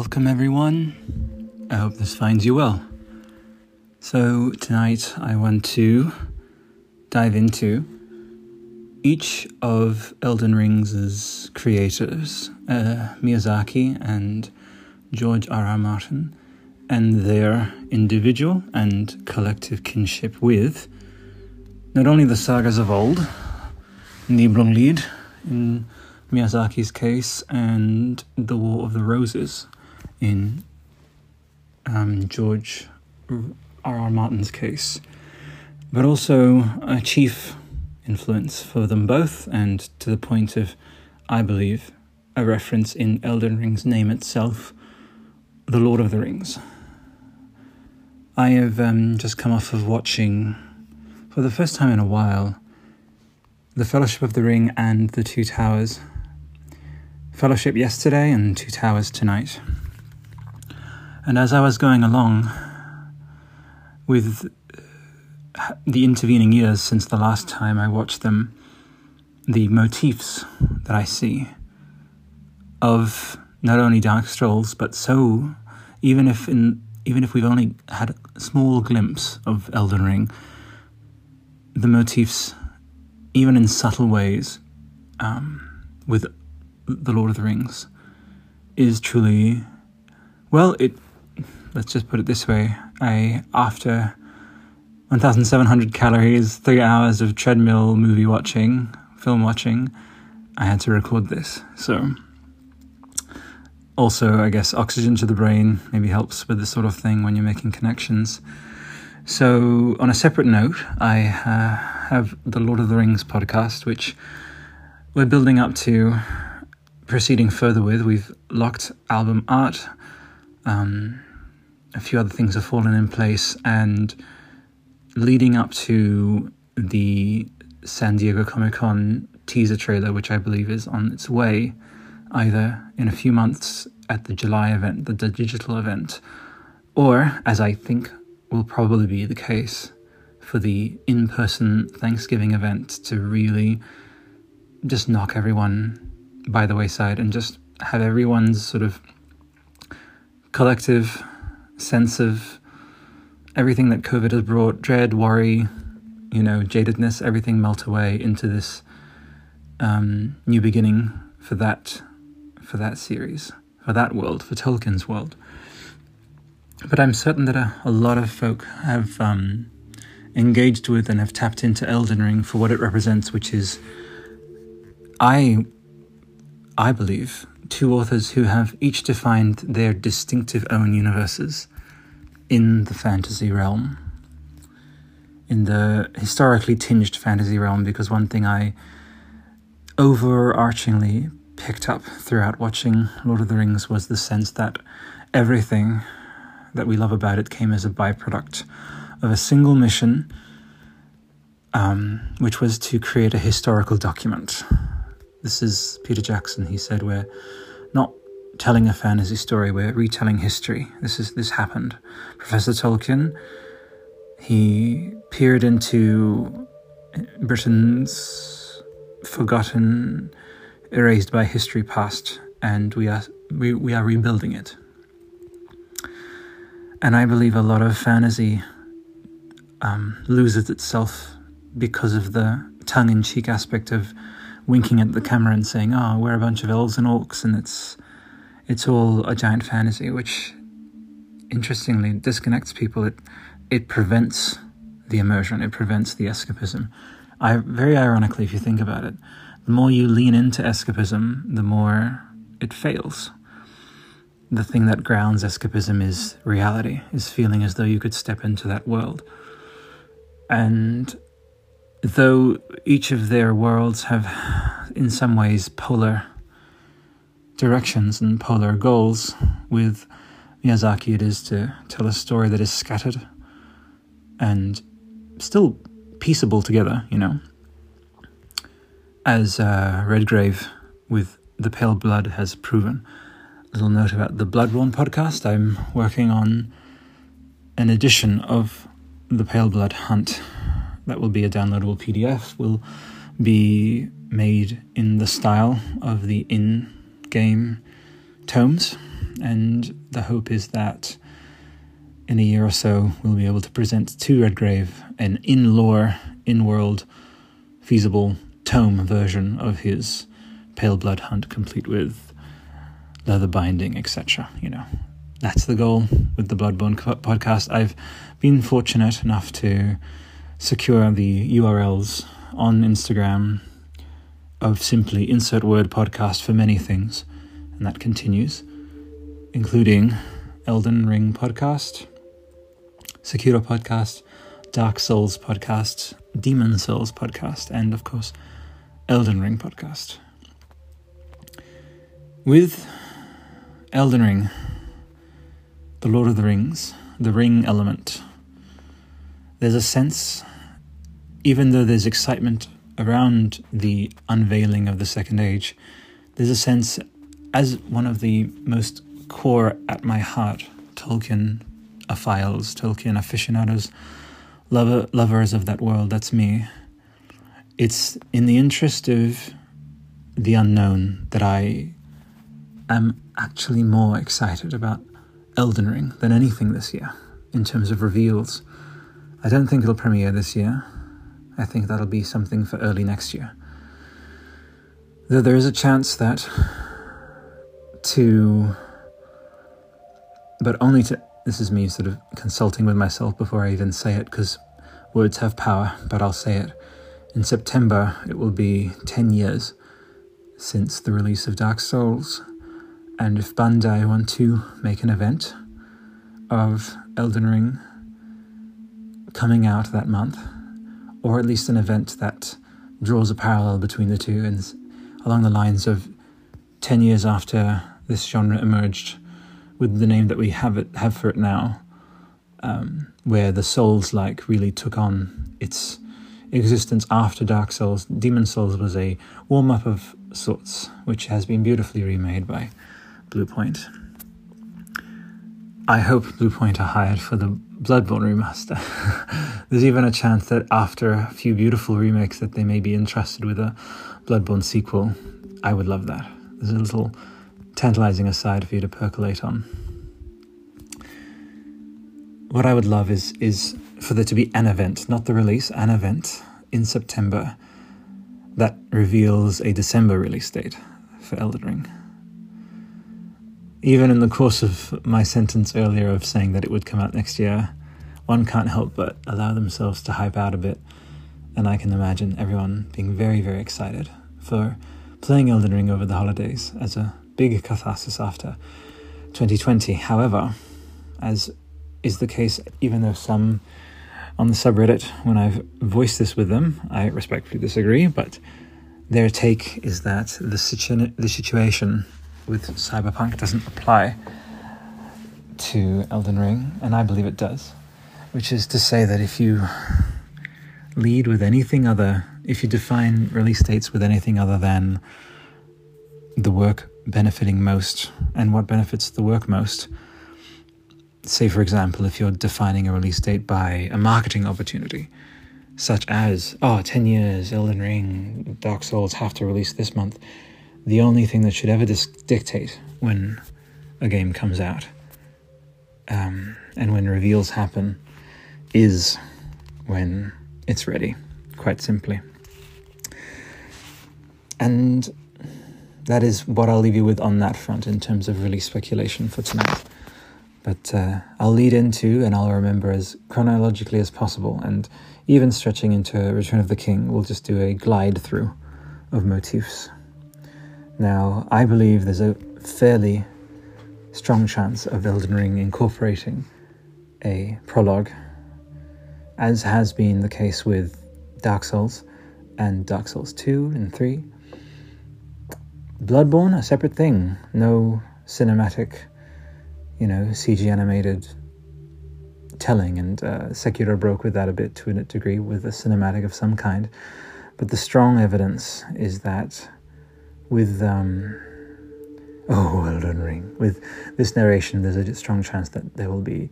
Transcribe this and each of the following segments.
Welcome, everyone. I hope this finds you well. So, tonight I want to dive into each of Elden Ring's creators, uh, Miyazaki and George R. R. Martin, and their individual and collective kinship with not only the sagas of old, Nibelungenlied in Miyazaki's case, and The War of the Roses in um, George R. R. Martin's case, but also a chief influence for them both, and to the point of, I believe, a reference in Elden Ring's name itself, The Lord of the Rings. I have um, just come off of watching, for the first time in a while, The Fellowship of the Ring and The Two Towers. Fellowship yesterday and Two Towers tonight. And as I was going along with uh, the intervening years since the last time I watched them, the motifs that I see of not only Dark Souls, but so even if in even if we've only had a small glimpse of Elden Ring, the motifs, even in subtle ways, um, with the Lord of the Rings, is truly well. It let's just put it this way I, after 1,700 calories, three hours of treadmill movie watching, film watching, I had to record this. So, also, I guess oxygen to the brain maybe helps with this sort of thing when you're making connections. So, on a separate note, I uh, have the Lord of the Rings podcast, which we're building up to proceeding further with. We've locked album art. Um, a few other things have fallen in place, and leading up to the San Diego Comic Con teaser trailer, which I believe is on its way, either in a few months at the July event, the, digital event, or as I think will probably be the case for the in person Thanksgiving event to really just knock everyone by the wayside and just have everyone's sort of collective sense of everything that COVID has brought dread, worry, you know, jadedness, everything melt away into this um, new beginning for that for that series, for that world, for Tolkien's world. But I'm certain that a, a lot of folk have um, engaged with and have tapped into Elden Ring for what it represents, which is, I, I believe, two authors who have each defined their distinctive own universes in the fantasy realm, in the historically tinged fantasy realm, because one thing I overarchingly picked up throughout watching Lord of the Rings was the sense that everything that we love about it came as a byproduct of a single mission, um, which was to create a historical document. This is Peter Jackson, he said, we're not telling a fantasy story, we're retelling history. This is this happened. Professor Tolkien, he peered into Britain's forgotten, erased by history past, and we are we, we are rebuilding it. And I believe a lot of fantasy um, loses itself because of the tongue in cheek aspect of winking at the camera and saying, "Oh, we're a bunch of elves and orcs," and it's it's all a giant fantasy, which interestingly disconnects people. It it prevents the immersion. It prevents the escapism. I very ironically, if you think about it, the more you lean into escapism, the more it fails. The thing that grounds escapism is reality, is feeling as though you could step into that world. And though each of their worlds have, in some ways, polar directions and polar goals, with Miyazaki, it is to tell a story that is scattered and still peaceable together, you know. As uh, Redgrave with The Pale Blood has proven. A Little note about the Bloodborne podcast. I'm working on an edition of The Pale Blood Hunt that will be a downloadable PDF, will be made in the style of the in game tomes, and the hope is that in a year or so we'll be able to present to Redgrave an in lore, in world, feasible tome version of his Pale Blood Hunt, complete with leather binding, etc. You know, that's the goal with the Bloodborne podcast. I've been fortunate enough to secure the URLs on Instagram of simply insert word podcast for many things, and that continues, including Elden Ring podcast, Sekiro podcast, Dark Souls podcast, Demon Souls podcast, and of course, Elden Ring podcast. With Elden Ring, The Lord of the Rings, the ring element, there's a sense, even though there's excitement around the unveiling of the Second Age, there's a sense, as one of the most core at my heart Tolkien aphiles, Tolkien aficionados, lover, lovers of that world, that's me. It's in the interest of the unknown that I am actually more excited about Elden Ring than anything this year in terms of reveals. I don't think it'll premiere this year. I think that'll be something for early next year. Though there is a chance that to, but only to, this is me sort of consulting with myself before I even say it because words have power, but I'll say it. In September, it will be 10 years since the release of Dark Souls and if Bandai want to make an event of Elden Ring coming out that month, or at least an event that draws a parallel between the two and along the lines of 10 years after this genre emerged with the name that we have it have for it now um, where the souls like really took on its existence after dark souls demon souls was a warm-up of sorts which has been beautifully remade by Bluepoint. I hope Bluepoint are hired for the Bloodborne remaster. There's even a chance that after a few beautiful remakes that they may be interested with a Bloodborne sequel. I would love that. There's a little tantalizing aside for you to percolate on. What I would love is is for there to be an event, not the release, an event in September that reveals a December release date for Elden Ring even in the course of my sentence earlier of saying that it would come out next year, one can't help but allow themselves to hype out a bit. And I can imagine everyone being very, very excited for playing Elden Ring over the holidays as a big catharsis after 2020. However, as is the case, even though some on the subreddit, when I've voiced this with them, I respectfully disagree, but their take is that the, situ- the situation with Cyberpunk doesn't apply to Elden Ring, and I believe it does. Which is to say that if you lead with anything other, if you define release dates with anything other than the work benefiting most and what benefits the work most, say for example, if you're defining a release date by a marketing opportunity, such as, oh, 10 years, Elden Ring, Dark Souls have to release this month the only thing that should ever dis- dictate when a game comes out um, and when reveals happen is when it's ready, quite simply. And that is what I'll leave you with on that front in terms of release speculation for tonight. But uh, I'll lead into and I'll remember as chronologically as possible, and even stretching into Return of the King, we'll just do a glide through of motifs. Now, I believe there's a fairly strong chance of Elden Ring incorporating a prologue, as has been the case with Dark Souls and Dark Souls 2 and 3. Bloodborne, a separate thing. No cinematic, you know, CG animated telling, and uh, Sekiro broke with that a bit to a degree with a cinematic of some kind. But the strong evidence is that with um, oh Elden Ring. With this narration, there's a strong chance that there will be,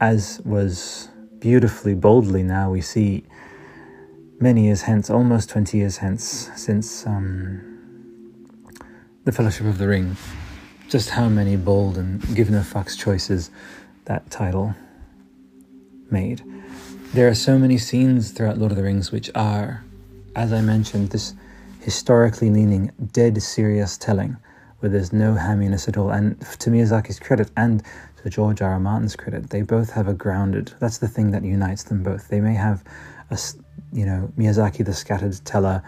as was beautifully, boldly now we see many years hence, almost 20 years hence, since um, the Fellowship of the Ring, just how many bold and give no fucks choices that title made. There are so many scenes throughout Lord of the Rings which are, as I mentioned, this historically leaning, dead serious telling where there's no hamminess at all. And to Miyazaki's credit and to George R. R. Martin's credit, they both have a grounded. That's the thing that unites them both. They may have a, you know, Miyazaki the scattered teller,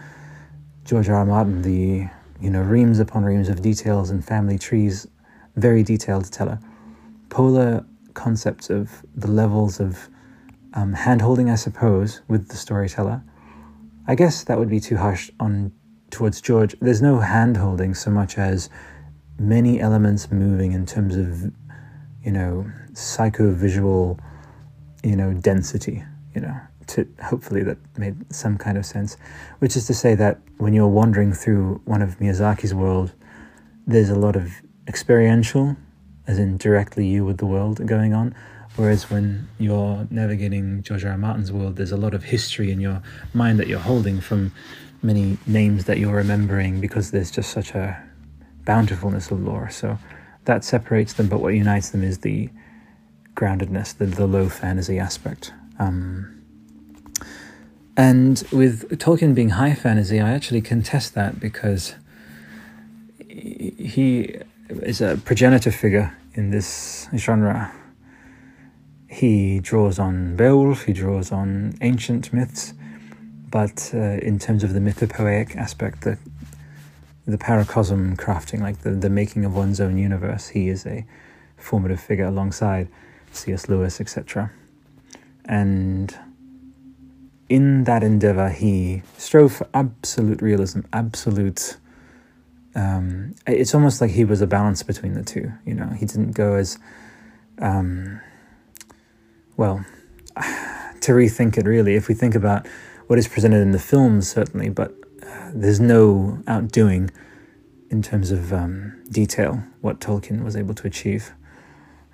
George R. R. Martin the you know, reams upon reams of details and family trees, very detailed teller. Polar concepts of the levels of um, hand holding, I suppose, with the storyteller. I guess that would be too harsh on towards George. There's no hand holding so much as many elements moving in terms of, you know, psycho-visual, you know, density, you know to hopefully that made some kind of sense, which is to say that when you're wandering through one of Miyazaki's world, there's a lot of experiential, as in directly you with the world going on, whereas when you're navigating George R. R. Martin's world, there's a lot of history in your mind that you're holding from many names that you're remembering because there's just such a bountifulness of lore. So that separates them, but what unites them is the groundedness, the, the low fantasy aspect. Um, and with Tolkien being high fantasy, I actually contest that because he is a progenitor figure in this genre. He draws on Beowulf, he draws on ancient myths, but uh, in terms of the mythopoeic aspect, the the paracosm crafting, like the, the making of one's own universe, he is a formative figure alongside C.S. Lewis, etc. And in that endeavor, he strove for absolute realism, absolute. Um, it's almost like he was a balance between the two. You know, he didn't go as, um, well, to rethink it really. If we think about what is presented in the films, certainly, but uh, there's no outdoing in terms of um, detail what Tolkien was able to achieve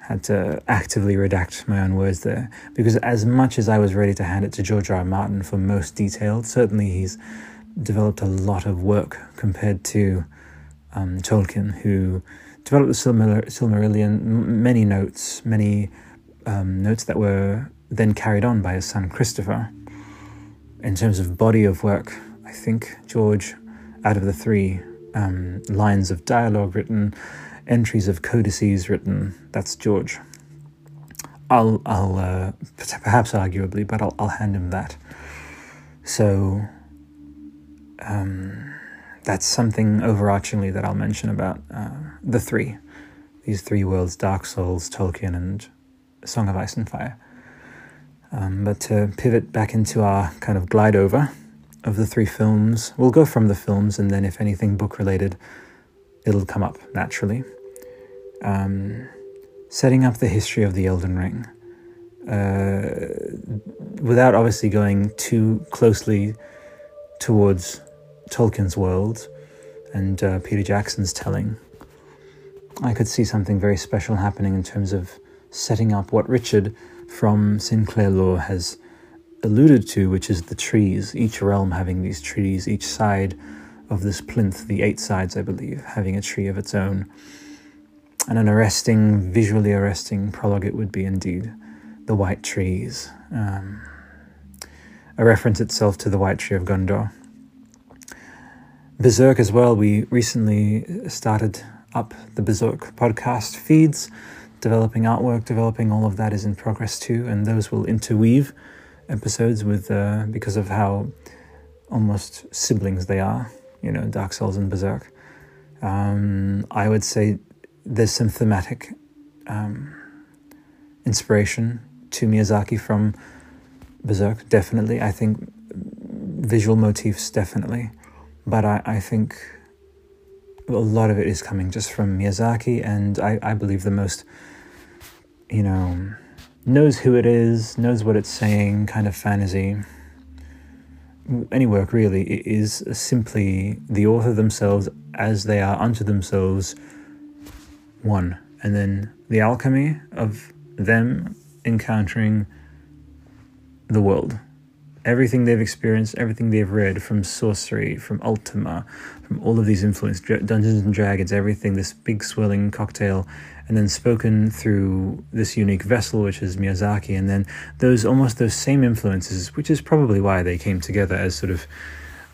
had to actively redact my own words there because as much as I was ready to hand it to George R. R. Martin for most detailed, certainly he's developed a lot of work compared to um, Tolkien, who developed the Silmarillion, many notes, many um, notes that were then carried on by his son Christopher. In terms of body of work, I think George, out of the three um, lines of dialogue written, entries of codices written. That's George. I'll, I'll uh, perhaps arguably, but I'll, I'll hand him that. So, um, that's something overarchingly that I'll mention about uh, the three, these three worlds: Dark Souls, Tolkien, and Song of Ice and Fire. Um, but to pivot back into our kind of glide over of the three films, we'll go from the films, and then if anything book related, it'll come up naturally um, setting up the history of the Elden Ring, uh, without obviously going too closely towards Tolkien's world and uh, Peter Jackson's telling. I could see something very special happening in terms of setting up what Richard from Sinclair Lore has alluded to, which is the trees, each realm having these trees, each side of this plinth, the eight sides, I believe, having a tree of its own and an arresting, visually arresting prologue it would be indeed. The White Trees, um, a reference itself to the White Tree of Gondor. Berserk as well, we recently started up the Berserk podcast feeds, developing artwork, developing all of that is in progress too, and those will interweave episodes with, uh, because of how almost siblings they are, you know, Dark Souls and Berserk. Um, I would say there's some thematic um, inspiration to Miyazaki from Berserk, definitely. I think visual motifs, definitely. But I, I think a lot of it is coming just from Miyazaki, and I, I believe the most, you know, knows who it is, knows what it's saying, kind of fantasy. Any work really is simply the author themselves as they are unto themselves one, and then the alchemy of them encountering the world everything they've experienced, everything they've read from sorcery, from Ultima, from all of these influences, Dungeons and Dragons, everything, this big swirling cocktail, and then spoken through this unique vessel, which is Miyazaki, and then those almost those same influences, which is probably why they came together as sort of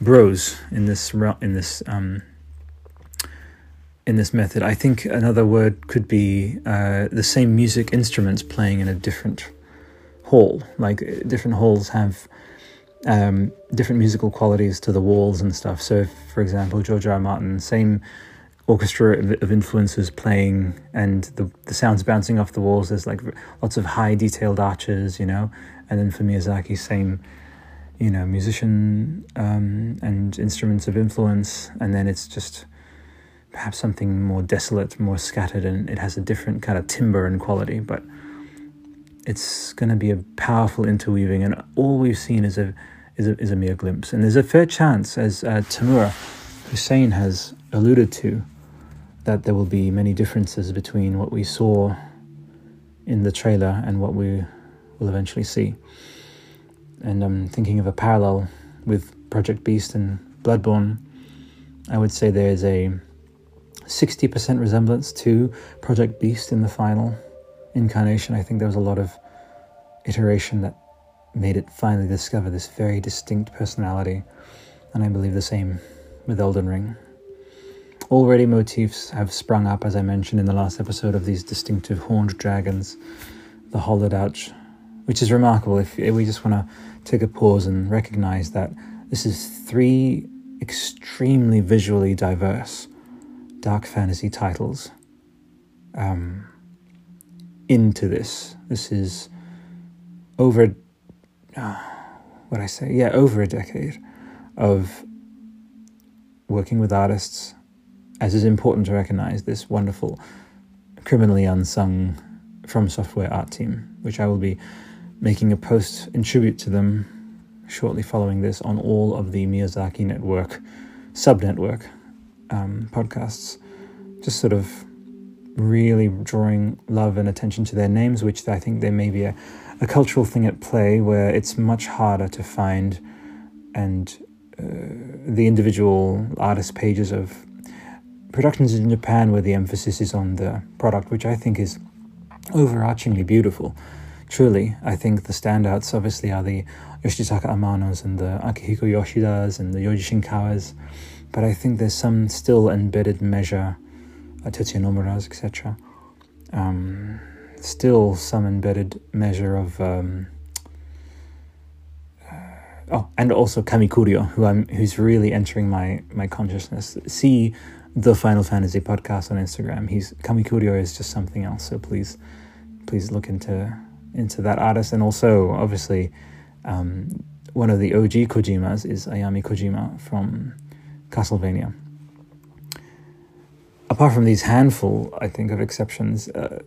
bros in this in this um, in this method. I think another word could be uh, the same music instruments playing in a different hall. Like different halls have um, different musical qualities to the walls and stuff. So, if, for example, George R. R. Martin, same orchestra of influences playing and the, the sounds bouncing off the walls. There's like lots of high detailed arches, you know. And then for Miyazaki, same, you know, musician um, and instruments of influence. And then it's just perhaps something more desolate, more scattered, and it has a different kind of timbre and quality. But it's going to be a powerful interweaving, and all we've seen is a is a, is a mere glimpse. And there's a fair chance, as uh, Tamoor Hussain has alluded to, that there will be many differences between what we saw in the trailer and what we will eventually see. And I'm thinking of a parallel with Project Beast and Bloodborne. I would say there is a 60% resemblance to Project Beast in the final incarnation. I think there was a lot of iteration that made it finally discover this very distinct personality. And I believe the same with Elden Ring. Already motifs have sprung up, as I mentioned in the last episode, of these distinctive horned dragons, the hollowed out, which is remarkable if we just want to take a pause and recognize that this is three extremely visually diverse dark fantasy titles um, into this. This is over, uh, what I say, yeah, over a decade of working with artists as is important to recognize this wonderful, criminally unsung From Software art team, which I will be making a post in tribute to them shortly following this on all of the Miyazaki Network sub network um, podcasts. Just sort of really drawing love and attention to their names, which I think there may be a, a cultural thing at play where it's much harder to find and uh, the individual artist pages of productions in Japan where the emphasis is on the product, which I think is overarchingly beautiful. Truly, I think the standouts obviously are the Yoshitaka Amanos and the Akihiko Yoshidas and the Yoji Shinkawas, but I think there's some still embedded measure, uh, Tetsuya Nomura's, etc. Um, still some embedded measure of. Um, uh, oh, and also Kamikokuryo, who I'm, who's really entering my my consciousness. See the Final Fantasy podcast on Instagram. He's Kamikokuryo is just something else. So please, please look into into that artist. And also, obviously, um, one of the OG Kojimas is Ayami Kojima from Castlevania. Apart from these handful, I think of exceptions, uh,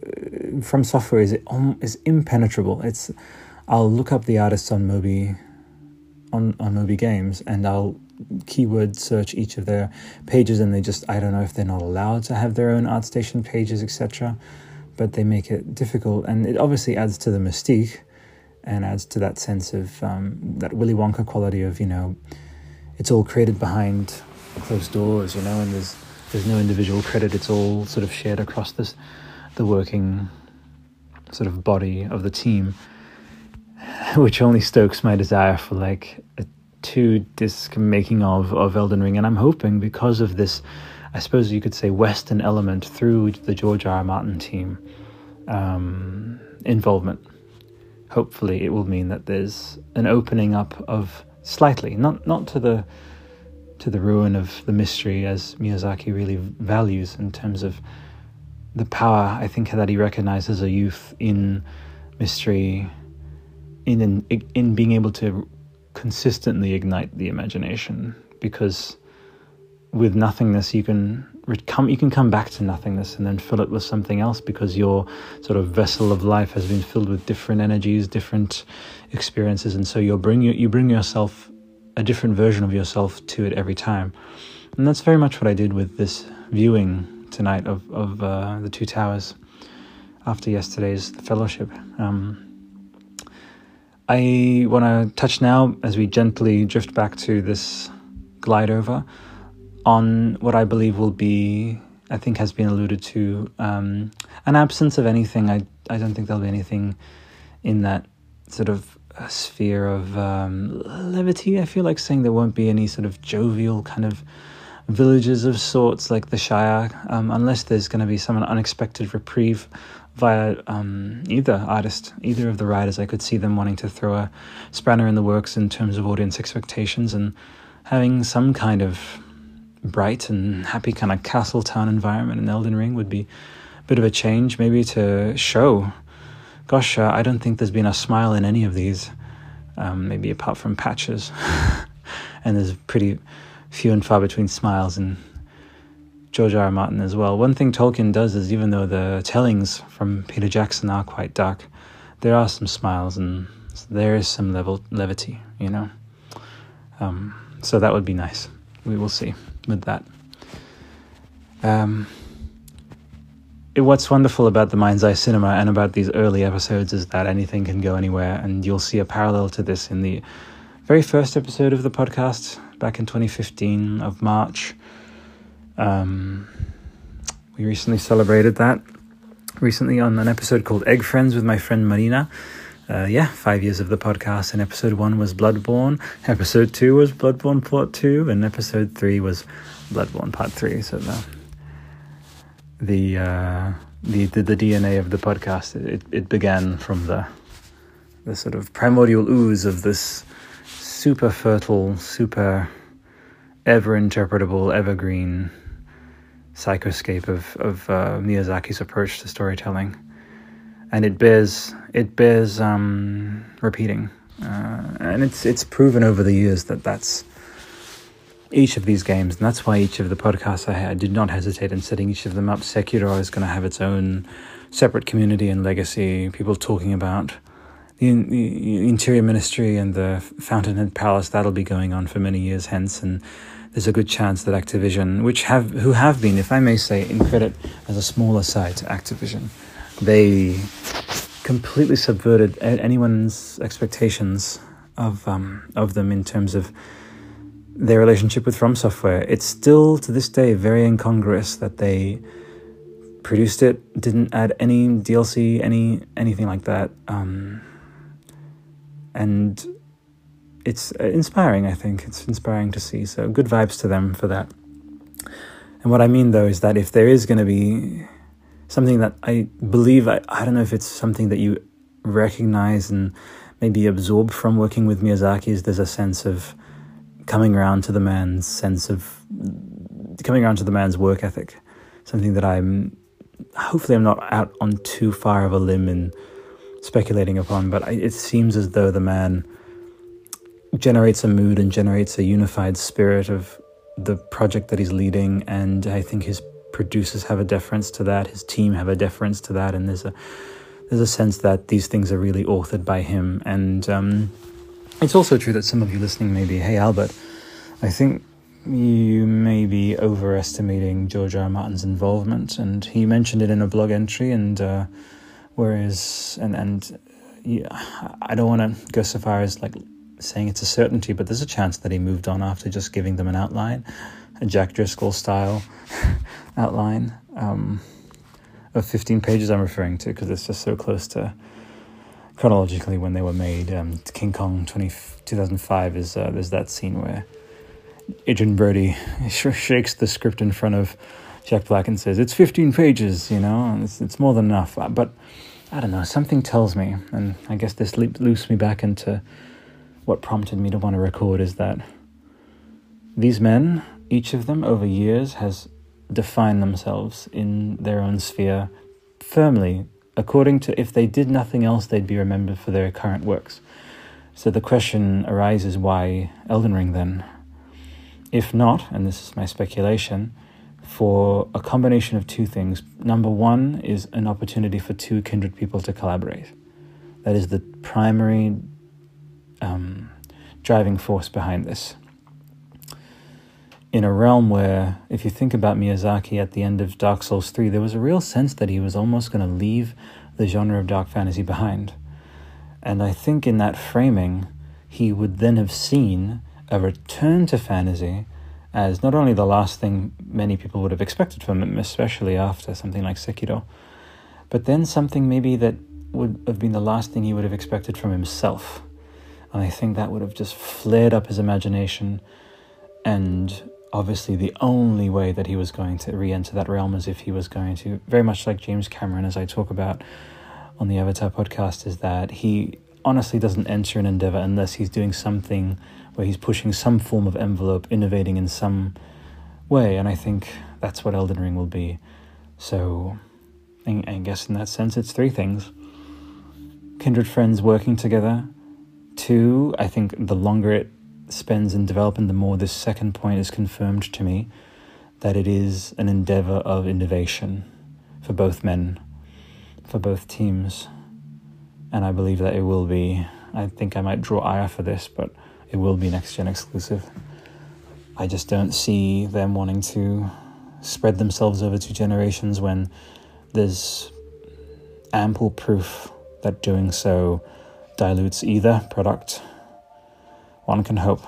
from software is is impenetrable. It's I'll look up the artists on Moby on on Moby Games and I'll keyword search each of their pages and they just i don't know if they're not allowed to have their own artstation pages etc but they make it difficult and it obviously adds to the mystique and adds to that sense of um, that willy wonka quality of you know it's all created behind closed doors you know and there's there's no individual credit it's all sort of shared across this the working sort of body of the team which only stokes my desire for like a two disc making of of Elden Ring, and I'm hoping because of this, I suppose you could say Western element through the George R. R. Martin team um, involvement. Hopefully, it will mean that there's an opening up of slightly, not not to the to the ruin of the mystery as Miyazaki really values in terms of the power I think that he recognizes a youth in mystery in in, in being able to consistently ignite the imagination. Because with nothingness you can come you can come back to nothingness and then fill it with something else because your sort of vessel of life has been filled with different energies different experiences. And so you bring you bring yourself a different version of yourself to it every time and that's very much what I did with this viewing tonight of of uh, the two towers after yesterday's fellowship um, I want to touch now as we gently drift back to this glide over on what I believe will be, I think has been alluded to, um, an absence of anything. I, I don't think there'll be anything in that sort of sphere of um, levity. I feel like saying there won't be any sort of jovial kind of villages of sorts like the Shire, um, unless there's going to be some unexpected reprieve via um, either artist, either of the writers. I could see them wanting to throw a spanner in the works in terms of audience expectations and having some kind of bright and happy kind of castle town environment in Elden Ring would be a bit of a change, maybe to show. Gosh, uh, I don't think there's been a smile in any of these, um, maybe apart from patches. and there's pretty few and far between smiles in George R. R. Martin as well. One thing Tolkien does is, even though the tellings from Peter Jackson are quite dark, there are some smiles and there is some level levity, you know. Um, so that would be nice. We will see with that. Um, what's wonderful about the Mind's Eye Cinema and about these early episodes is that anything can go anywhere, and you'll see a parallel to this in the very first episode of the podcast back in 2015 of March. Um, we recently celebrated that recently on an episode called Egg Friends with my friend Marina. Uh, yeah, five years of the podcast, and episode one was Bloodborne, episode two was Bloodborne Part Two, and episode three was Bloodborne Part Three. So the the uh, the, the, the DNA of the podcast. It, it began from the the sort of primordial ooze of this super fertile, super ever interpretable, evergreen psychoscape of of uh, Miyazaki's approach to storytelling, and it bears it bears um, repeating, uh, and it's it's proven over the years that that's each of these games, and that's why each of the podcasts I I did not hesitate in setting each of them up. Sekiro is going to have its own separate community and legacy. People talking about the, the interior ministry and the Fountainhead Palace that'll be going on for many years hence, and there's a good chance that Activision, which have who have been, if I may say, in credit as a smaller side to Activision, they completely subverted anyone's expectations of um, of them in terms of their relationship with From Software. It's still to this day very incongruous that they produced it, didn't add any DLC, any anything like that, um, and it's uh, inspiring. I think it's inspiring to see. So good vibes to them for that. And what I mean though is that if there is going to be something that I believe, I, I don't know if it's something that you recognize and maybe absorb from working with Miyazaki, is there's a sense of coming around to the man's sense of coming around to the man's work ethic. Something that I'm hopefully I'm not out on too far of a limb in speculating upon, but it seems as though the man generates a mood and generates a unified spirit of the project that he's leading. And I think his producers have a deference to that, his team have a deference to that, and there's a there's a sense that these things are really authored by him. And um, it's also true that some of you listening may be, hey Albert, I think you may be overestimating George R. R. Martin's involvement, and he mentioned it in a blog entry. And uh, whereas, and and yeah, I don't want to go so far as like saying it's a certainty, but there's a chance that he moved on after just giving them an outline, a Jack Driscoll style outline um, of 15 pages. I'm referring to because it's just so close to chronologically when they were made. Um, King Kong 20, 2005 is uh, there's that scene where Adrien Brody shakes the script in front of Jack Black and says, "It's 15 pages, you know, it's, it's more than enough." But I don't know, something tells me, and I guess this loops me back into what prompted me to want to record is that these men, each of them over years, has defined themselves in their own sphere firmly, according to if they did nothing else, they'd be remembered for their current works. So the question arises why Elden Ring then? If not, and this is my speculation, for a combination of two things. Number one is an opportunity for two kindred people to collaborate. That is the primary um, driving force behind this. In a realm where, if you think about Miyazaki at the end of Dark Souls 3, there was a real sense that he was almost going to leave the genre of dark fantasy behind. And I think in that framing, he would then have seen a return to fantasy as not only the last thing many people would have expected from him, especially after something like Sekiro, but then something maybe that would have been the last thing he would have expected from himself. And I think that would have just flared up his imagination. And obviously, the only way that he was going to re enter that realm is if he was going to, very much like James Cameron, as I talk about on the Avatar podcast, is that he honestly doesn't enter an endeavor unless he's doing something where he's pushing some form of envelope, innovating in some way. And I think that's what Elden Ring will be. So I guess in that sense, it's three things kindred friends working together. Two, I think the longer it spends in developing, the more this second point is confirmed to me that it is an endeavor of innovation for both men, for both teams. And I believe that it will be. I think I might draw ire for this, but it will be next gen exclusive. I just don't see them wanting to spread themselves over two generations when there's ample proof that doing so dilutes either product. One can hope.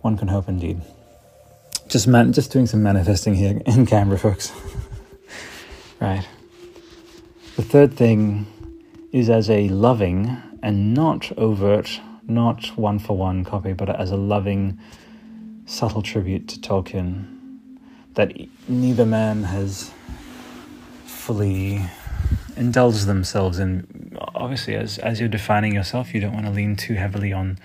One can hope indeed. Just man, just doing some manifesting here in Canberra, folks. right. The third thing is as a loving and not overt, not one for one copy, but as a loving, subtle tribute to Tolkien that neither man has fully indulged themselves in obviously as as you're defining yourself you don't want to lean too heavily on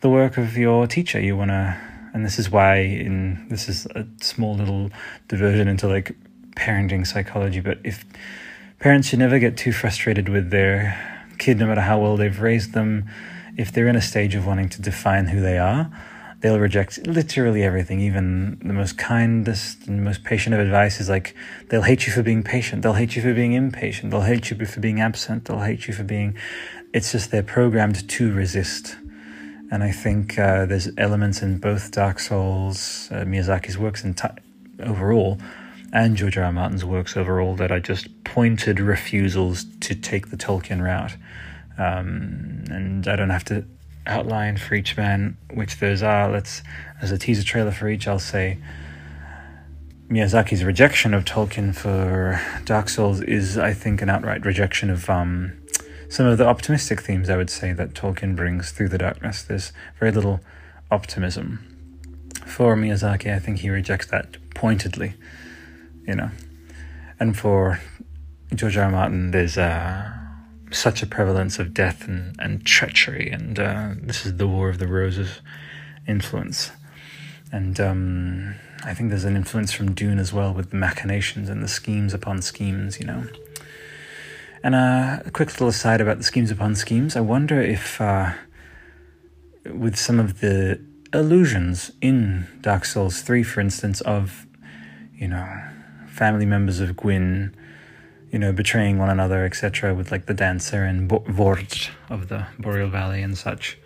the work of your teacher. You want to and this is why in this is a small little diversion into like parenting psychology but if parents should never get too frustrated with their kid no matter how well they've raised them if they're in a stage of wanting to define who they are they'll reject literally everything. Even the most kindest and most patient of advice is like, they'll hate you for being patient. They'll hate you for being impatient. They'll hate you for being absent. They'll hate you for being. It's just they're programmed to resist. And I think uh, there's elements in both Dark Souls, uh, Miyazaki's works in overall, and George R. R. Martin's works overall that are just pointed refusals to take the Tolkien route. Um, and I don't have to outline for each man which those are. Let's, as a teaser trailer for each, I'll say Miyazaki's rejection of Tolkien for Dark Souls is, I think, an outright rejection of um, some of the optimistic themes I would say that Tolkien brings through the darkness. There's very little optimism. For Miyazaki, I think he rejects that pointedly, you know. And for George R. R. Martin, there's uh, such a prevalence of death and, and treachery, and uh, this is the War of the Roses influence. And um, I think there's an influence from Dune as well with the machinations and the schemes upon schemes, you know. And uh, a quick little aside about the schemes upon schemes I wonder if, uh, with some of the illusions in Dark Souls 3, for instance, of, you know, family members of Gwyn you know, betraying one another, etc., with like the dancer and Vordt of the Boreal Valley and such.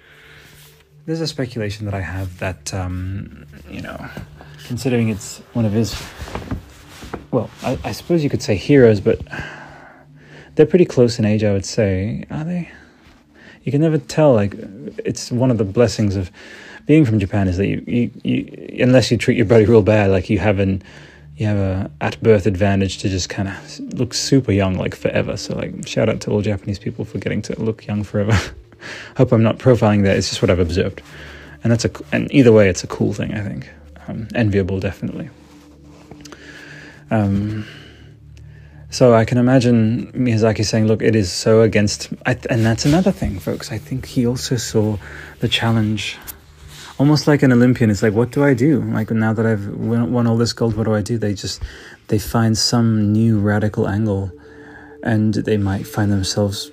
There's a speculation that I have that, um, you know, considering it's one of his, well, I, I suppose you could say heroes, but they're pretty close in age, I would say. Are they? You can never tell. Like, it's one of the blessings of being from Japan is that you, you, you unless you treat your body real bad, like you haven't you have a at birth advantage to just kind of look super young like forever. So like shout out to all Japanese people for getting to look young forever. Hope I'm not profiling that. It's just what I've observed, and that's a and either way, it's a cool thing. I think um, enviable, definitely. Um, so I can imagine Miyazaki saying, "Look, it is so against," I, and that's another thing, folks. I think he also saw the challenge almost like an Olympian. It's like, what do I do? Like now that I've won all this gold, what do I do? They just they find some new radical angle, and they might find themselves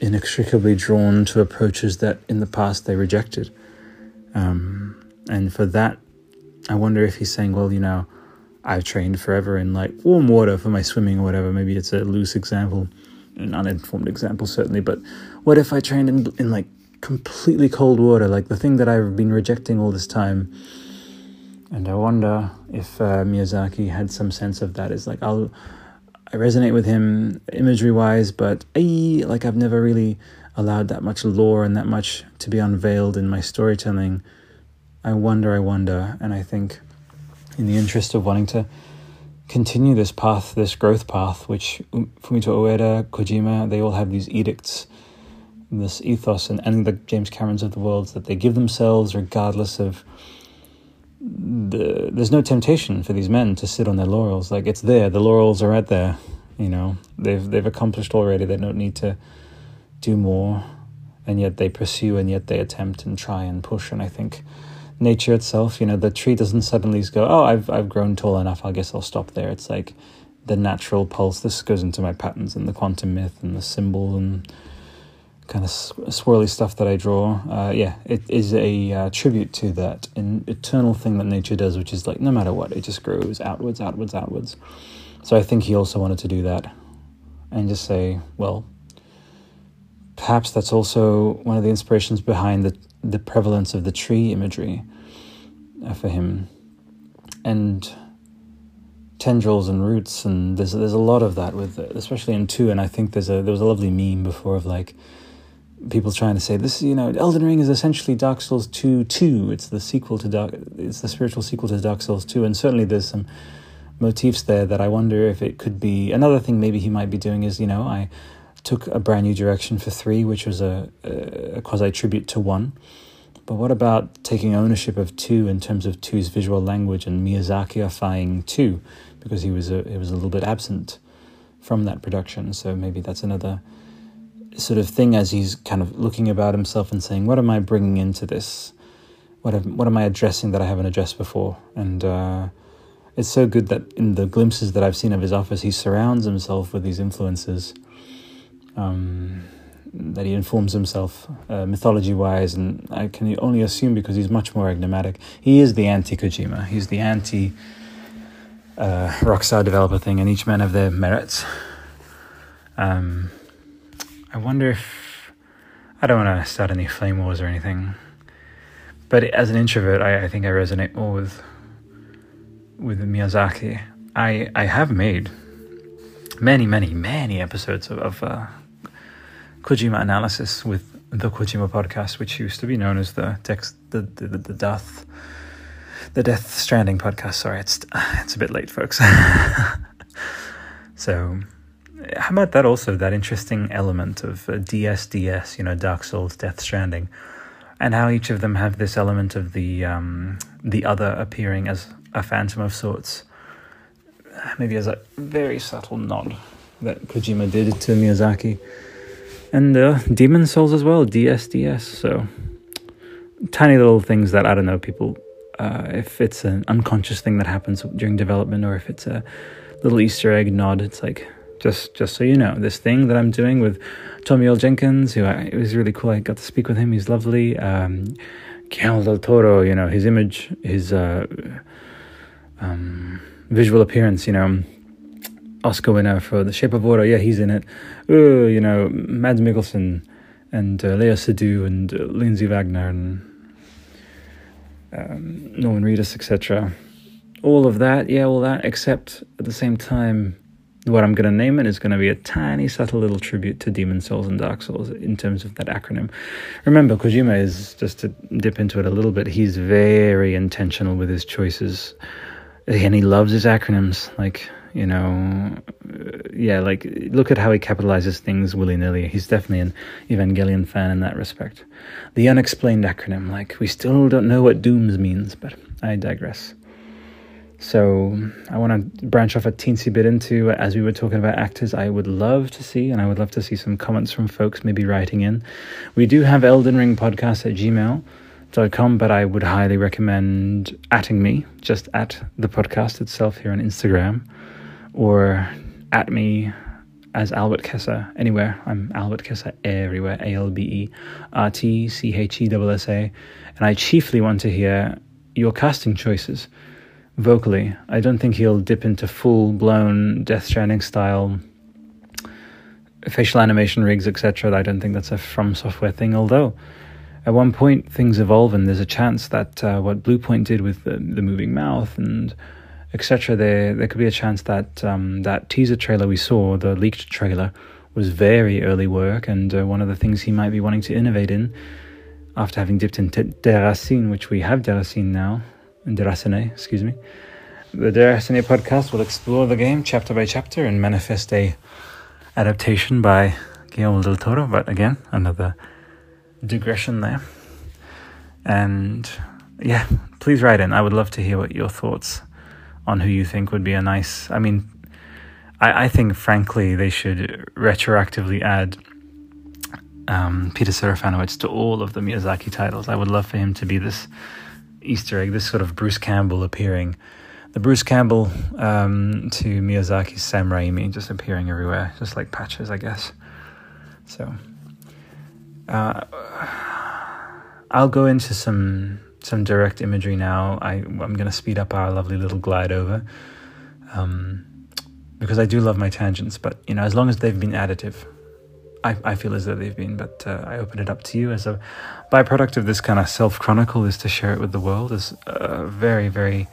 inextricably drawn to approaches that in the past they rejected. Um, and for that, I wonder if he's saying, well, you know, I've trained forever in like warm water for my swimming or whatever. Maybe it's a loose example, an uninformed example certainly. But what if I trained in, in like completely cold water, like the thing that I've been rejecting all this time. And I wonder if uh, Miyazaki had some sense of that. It's like I'll, I resonate with him imagery wise, but I, like I've never really allowed that much lore and that much to be unveiled in my storytelling. I wonder, I wonder, and I think in the interest of wanting to continue this path, this growth path, which Fumito Ueda, Kojima, they all have these edicts, this ethos, and, and the James Camerons of the world that they give themselves regardless of the, there's no temptation for these men to sit on their laurels. Like it's there, the laurels are right there. You know, they've they've accomplished already. They don't need to do more, and yet they pursue, and yet they attempt and try and push. And I think nature itself, you know, the tree doesn't suddenly go, oh, I've I've grown tall enough. I guess I'll stop there. It's like the natural pulse. This goes into my patterns and the quantum myth and the symbol and kind of swirly stuff that I draw. Uh, yeah, it is a uh, tribute to that eternal thing that nature does, which is like no matter what, it just grows outwards, outwards, outwards. So I think he also wanted to do that and just say, well, perhaps that's also one of the inspirations behind the the prevalence of the tree imagery uh, for him, and tendrils and roots, and there's there's a lot of that with, especially in two. And I think there's a there was a lovely meme before of like people trying to say this you know Elden Ring is essentially Dark Souls 2 2 it's the sequel to Dark it's the spiritual sequel to Dark Souls 2 and certainly there's some motifs there that I wonder if it could be. Another thing maybe he might be doing is you know I took a brand new direction for 3 which was a, a quasi tribute to 1 but what about taking ownership of 2 in terms of 2's visual language and Miyazaki-ifying 2 because he was a, he was a little bit absent from that production. So maybe that's another sort of thing as he's kind of looking about himself and saying, "What am I bringing into this? What am, what am I addressing that I haven't addressed before?" And uh, it's so good that in the glimpses that I've seen of his office, he surrounds himself with these influences. Um, that he informs himself uh, mythology wise, and I can only assume because he's much more enigmatic. He is the anti Kojima, he's the anti uh, Rockstar developer thing, and each man have their merits. Um, I wonder if I don't want to start any flame wars or anything, but as an introvert, I, I think I resonate more with with Miyazaki. I I have made many many many episodes of, of uh, Kojima analysis with the Kojima podcast, which used to be known as the text the the, the, the Death the Death Stranding podcast. Sorry, it's it's a bit late, folks. so how about that also, that interesting element of uh, DSDS, you know, Dark Souls, Death Stranding, and how each of them have this element of the um, the other appearing as a phantom of sorts, maybe as a very subtle nod that Kojima did to Miyazaki, and uh, Demon Souls as well, DSDS. So tiny little things that I don't know people. Uh, if it's an unconscious thing that happens during development, or if it's a little Easter egg nod, it's like just just so you know, this thing that I'm doing with Tommie Earl Jenkins, who I, it was really cool. I got to speak with him. He's lovely. Um, Guillermo del Toro, you know, his image, his uh, um, visual appearance, you know, Oscar winner for The Shape of Water. Yeah, he's in it. Uh, you know, Mads Mikkelsen and uh, Seydoux and uh, Lindsay Wagner and um, Norman Reedus, etc. All of that, yeah, all that, except at the same time, what I'm going to name it is going to be a tiny, subtle little tribute to Demon Souls and Dark Souls in terms of that acronym. Remember, Kojima is, just to dip into it a little bit, he's very intentional with his choices. And he loves his acronyms. Like, you know, uh, yeah, like, look at how he capitalizes things willy nilly. He's definitely an Evangelion fan in that respect. The unexplained acronym, like, we still don't know what Dooms means, but I digress. So I want to branch off a teensy bit into, as we were talking about actors, I would love to see, and I would love to see some comments from folks maybe writing in. We do have Elden Ring podcast at gmail.com, but I would highly recommend atting me, just at the podcast itself here on Instagram, or at me as Albert Chessa anywhere. I'm Albert Chessa everywhere, A L B E R T C H E S S A. And I chiefly want to hear your casting choices vocally. I don't think he'll dip into full blown Death Stranding style facial animation rigs, etc. I don't think that's a From Software thing, although at one point things evolve and there's a chance that uh, what Bluepoint did with the, the, moving mouth and etc. There, there could be a chance that um, that teaser trailer we saw, the leaked trailer, was very early work, and uh, one of the things he might be wanting to innovate in, after having dipped into Deracine, which we have Deracine now, Excuse me. The Deracine podcast will explore the game chapter by chapter and manifest a adaptation by Guillermo del Toro. But again, another digression there. And yeah, please write in. I would love to hear what your thoughts on who you think would be a nice. I mean, I, I think frankly they should retroactively add um, Peter Serafinowicz to all of the Miyazaki titles. I would love for him to be this Easter egg, this sort of Bruce Campbell appearing, the Bruce Campbell um, to Miyazaki's Sam Raimi just appearing everywhere, just like patches, I guess. So, uh, I'll go into some some direct imagery now. I I'm gonna speed up our lovely little glide over, um, because I do love my tangents. But you know, as long as they've been additive, I I feel as though they've been. But uh, I open it up to you as a byproduct of this kind of self chronicle is to share it with the world. Is a very very.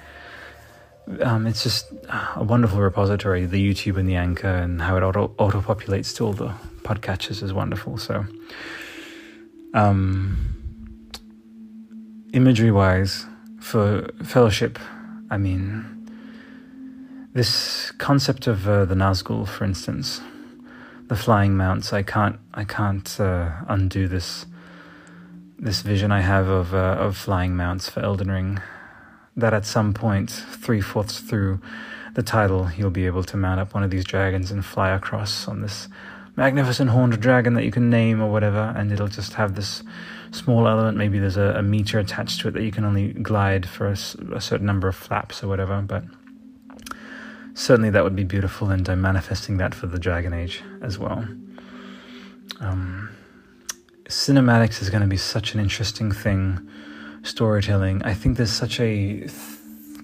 Um, it's just a wonderful repository. The YouTube and the Anchor and how it auto auto populates to all the podcatchers is wonderful. So, um, imagery wise, for fellowship, I mean, this concept of uh, the Nazgul, for instance, the flying mounts. I can't, I can't uh, undo this. This vision I have of uh, of flying mounts for Elden Ring, that at some point, three fourths through the title, you'll be able to mount up one of these dragons and fly across on this magnificent horned dragon that you can name or whatever, and it'll just have this small element. Maybe there's a, a meter attached to it that you can only glide for a, a, certain number of flaps or whatever. But certainly that would be beautiful, and I'm manifesting that for the Dragon Age as well. Um, cinematics is going to be such an interesting thing. Storytelling. I think there's such a,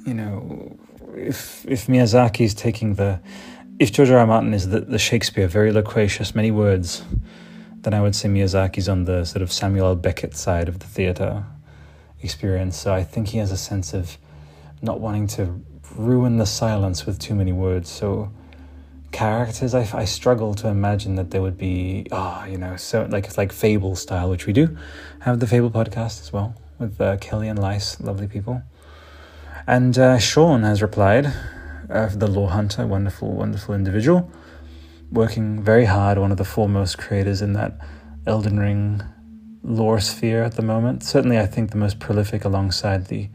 you know, if if Miyazaki is taking the, if George R. R. Martin is the, the Shakespeare, very loquacious, many words then I would say Miyazaki's on the sort of Samuel L. Beckett side of the theater experience. So I think he has a sense of not wanting to ruin the silence with too many words. So characters, I, I struggle to imagine that there would be, ah, oh, you know, so like it's like Fable style, which we do have the Fable podcast as well with uh, Kelly and Lice, lovely people. And uh, Sean has replied, uh, the Lore Hunter, wonderful, wonderful individual working very hard, one of the foremost creators in that Elden Ring lore sphere at the moment. Certainly, I think the most prolific alongside the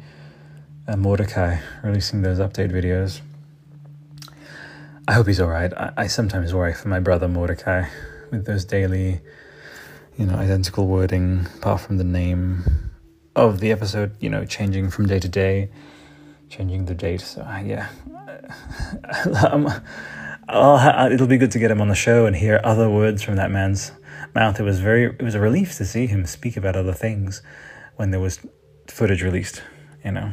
uh, Mordecai releasing those update videos. I hope he's all right. I, I sometimes worry for my brother Mordecai with those daily, you know, identical wording, apart from the name of the episode, you know, changing from day to day, changing the date. So, uh, yeah. um, I'll, it'll be good to get him on the show and hear other words from that man's mouth. It was very, it was a relief to see him speak about other things when there was footage released. You know,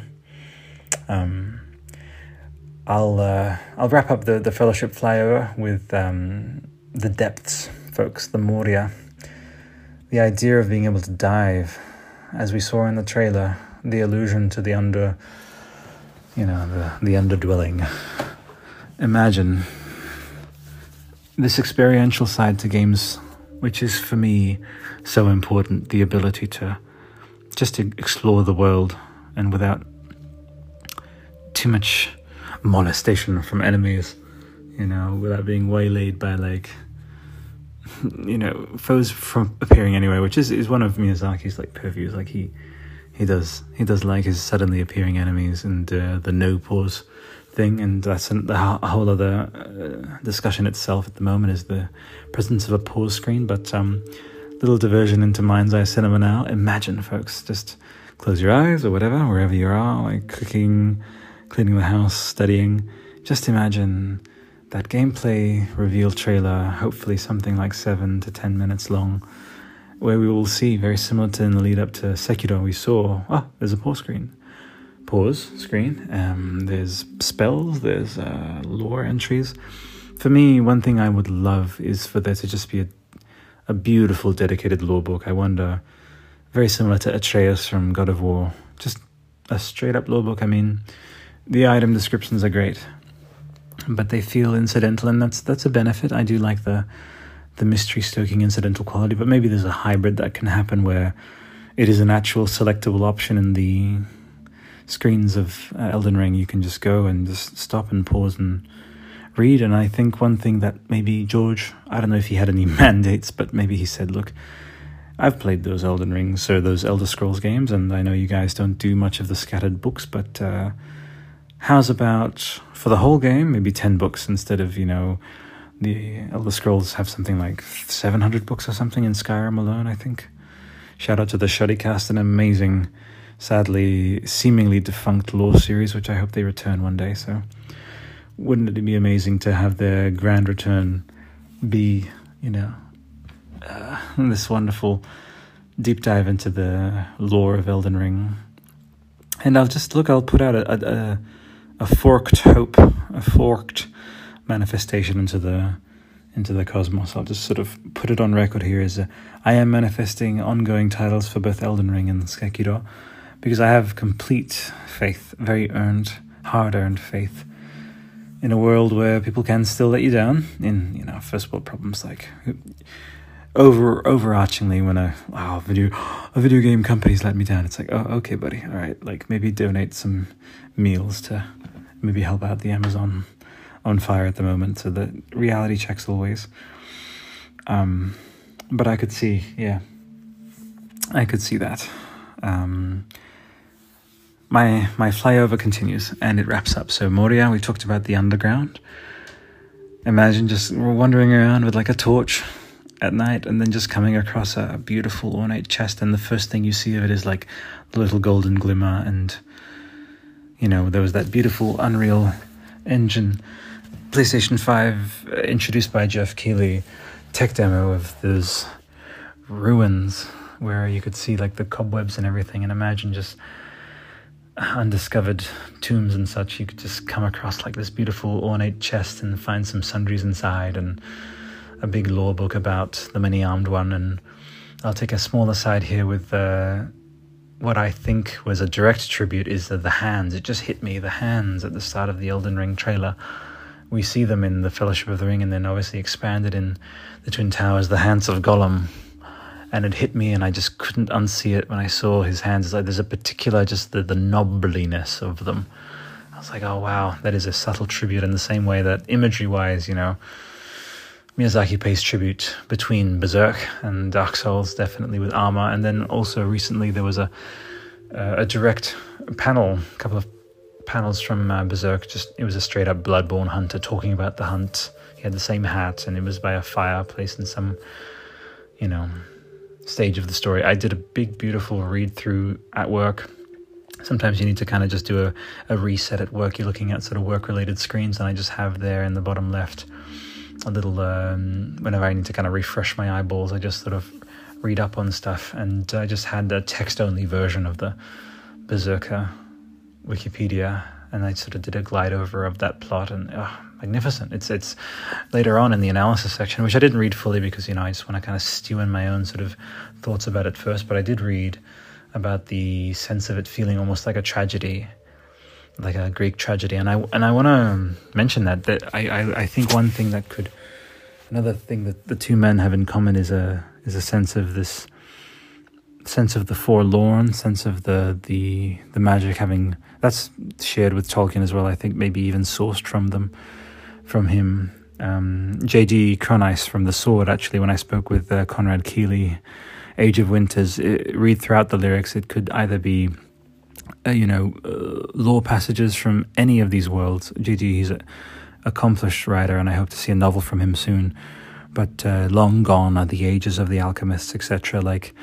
um, I'll uh, I'll wrap up the the fellowship flyover with um, the depths, folks. The Moria, the idea of being able to dive, as we saw in the trailer, the allusion to the under, you know, the the underdwelling. Imagine this experiential side to games, which is for me so important the ability to just to explore the world and without too much molestation from enemies, you know, without being waylaid by like you know foes from appearing anywhere, which is is one of Miyazaki's like purviews. Like he he does he does like his suddenly appearing enemies and uh, the no pause thing, and that's a, a whole other uh, discussion itself at the moment is the presence of a pause screen. But um, little diversion into mind's eye cinema now. Imagine, folks, just close your eyes or whatever, wherever you are, like cooking, cleaning the house, studying. Just imagine that gameplay reveal trailer, hopefully something like seven to ten minutes long, where we will see, very similar to in the lead up to Sekiro, we saw, oh, there's a pause screen pause screen. Um, there's spells, there's uh, lore entries. For me, one thing I would love is for there to just be a, a beautiful, dedicated lore book. I wonder, very similar to Atreus from God of War, just a straight up lore book. I mean, the item descriptions are great, but they feel incidental, and that's that's a benefit. I do like the the mystery stoking incidental quality, but maybe there's a hybrid that can happen where it is an actual selectable option in the screens of uh, Elden Ring. You can just go and just stop and pause and read. And I think one thing that maybe George, I don't know if he had any mandates, but maybe he said, look, I've played those Elden Rings or those Elder Scrolls games, and I know you guys don't do much of the scattered books, but uh, how's about for the whole game, maybe 10 books instead of, you know, the Elder Scrolls have something like 700 books or something in Skyrim alone, I think. Shout out to the Shoddycast, an amazing, sadly, seemingly defunct lore series, which I hope they return one day. So, wouldn't it be amazing to have their grand return be, you know, uh, this wonderful deep dive into the lore of Elden Ring? And I'll just look, I'll put out a, a, a forked hope, a forked manifestation into the into the cosmos. I'll just sort of put it on record here as a, I am manifesting ongoing titles for both Elden Ring and Sekiro because I have complete faith, very earned, hard-earned faith in a world where people can still let you down in, you know, first world problems like over overarchingly when a wow, video a video game company's let me down. It's like, oh okay, buddy. All right, like maybe donate some meals to maybe help out the Amazon on fire at the moment, so the reality checks always. Um, but I could see, yeah, I could see that. Um, my my flyover continues and it wraps up. So Moria, we talked about the underground. Imagine just wandering around with like a torch at night and then just coming across a beautiful ornate chest and the first thing you see of it is like the little golden glimmer and you know there was that beautiful unreal engine. PlayStation 5 uh, introduced by Geoff Keighley. Tech demo of those ruins where you could see like the cobwebs and everything. And imagine just undiscovered tombs and such. You could just come across like this beautiful ornate chest and find some sundries inside and a big lore book about the many armed one. And I'll take a smaller side here with uh, what I think was a direct tribute is the hands. It just hit me, the hands at the start of the Elden Ring trailer we see them in the Fellowship of the Ring, and then obviously expanded in the Twin Towers, the hands of Gollum. And it hit me, and I just couldn't unsee it when I saw his hands. It's like there's a particular, just the, the knobliness of them. I was like, oh wow, that is a subtle tribute in the same way that imagery wise, you know, Miyazaki pays tribute between Berserk and Dark Souls, definitely with armor. And then also recently there was a, a direct panel, a couple of panels from uh, Berserk. Just it was a straight up Bloodborne hunter talking about the hunt. He had the same hat, and it was by a fireplace in some, you know, stage of the story. I did a big, beautiful read through at work. Sometimes you need to kind of just do a, a reset at work. You're looking at sort of work related screens, and I just have there in the bottom left a little, um, whenever I need to kind of refresh my eyeballs, I just sort of read up on stuff. And I just had a text only version of the Berserker Wikipedia, and I sort of did a glide over of that plot, and oh, magnificent. It's it's later on in the analysis section, which I didn't read fully because you know I just want to kind of stew in my own sort of thoughts about it first. But I did read about the sense of it feeling almost like a tragedy, like a Greek tragedy, and I and I want to mention that that I, I I think one thing that could another thing that the two men have in common is a is a sense of this sense of the forlorn, sense of the the the magic having that's shared with Tolkien as well. I think maybe even sourced from them, from him. Um, J.D. Cronise from The Sword. Actually, when I spoke with uh, Conrad Keely, Age of Winters, it, read throughout the lyrics. It could either be, uh, you know, uh, lore passages from any of these worlds. J.D. He's an accomplished writer, and I hope to see a novel from him soon. But uh, long gone are the ages of the alchemists, etc. Like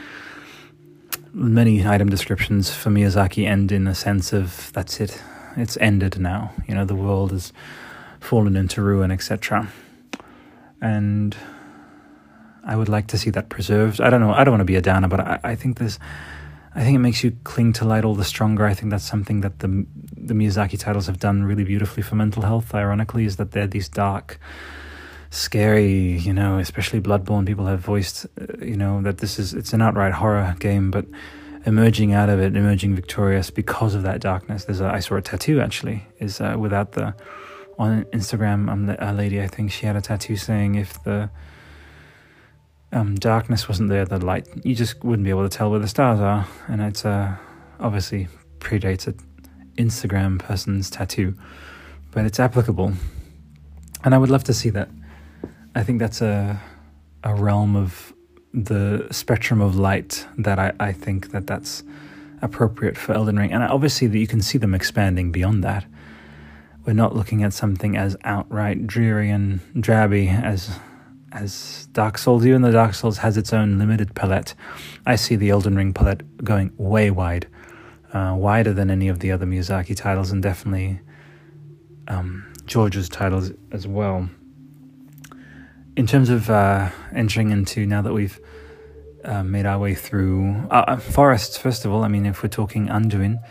many item descriptions for Miyazaki end in a sense of that's it, it's ended now. You know, the world has fallen into ruin, etc. And I would like to see that preserved. I don't know. I don't want to be a downer, but I, I think this. I think it makes you cling to light all the stronger. I think that's something that the the Miyazaki titles have done really beautifully for mental health. Ironically, is that they're these dark scary, you know, especially Bloodborne. People have voiced, uh, you know, that this is it's an outright horror game, but emerging out of it, emerging victorious because of that darkness. There's a, I saw a tattoo actually, is uh, without the, on Instagram, um, a lady, I think she had a tattoo saying if the um, darkness wasn't there, the light, you just wouldn't be able to tell where the stars are. And it's uh, obviously predates an Instagram person's tattoo, but it's applicable. And I would love to see that. I think that's a, a realm of the spectrum of light that I, I think that that's appropriate for Elden Ring. And obviously that you can see them expanding beyond that. We're not looking at something as outright dreary and drabby as as Dark Souls, even though Dark Souls has its own limited palette, I see the Elden Ring palette going way wide, uh, wider than any of the other Miyazaki titles, and definitely um, George's titles as well in terms of uh, entering into now that we've uh, made our way through uh, uh, forests, first of all, I mean, if we're talking Anduin,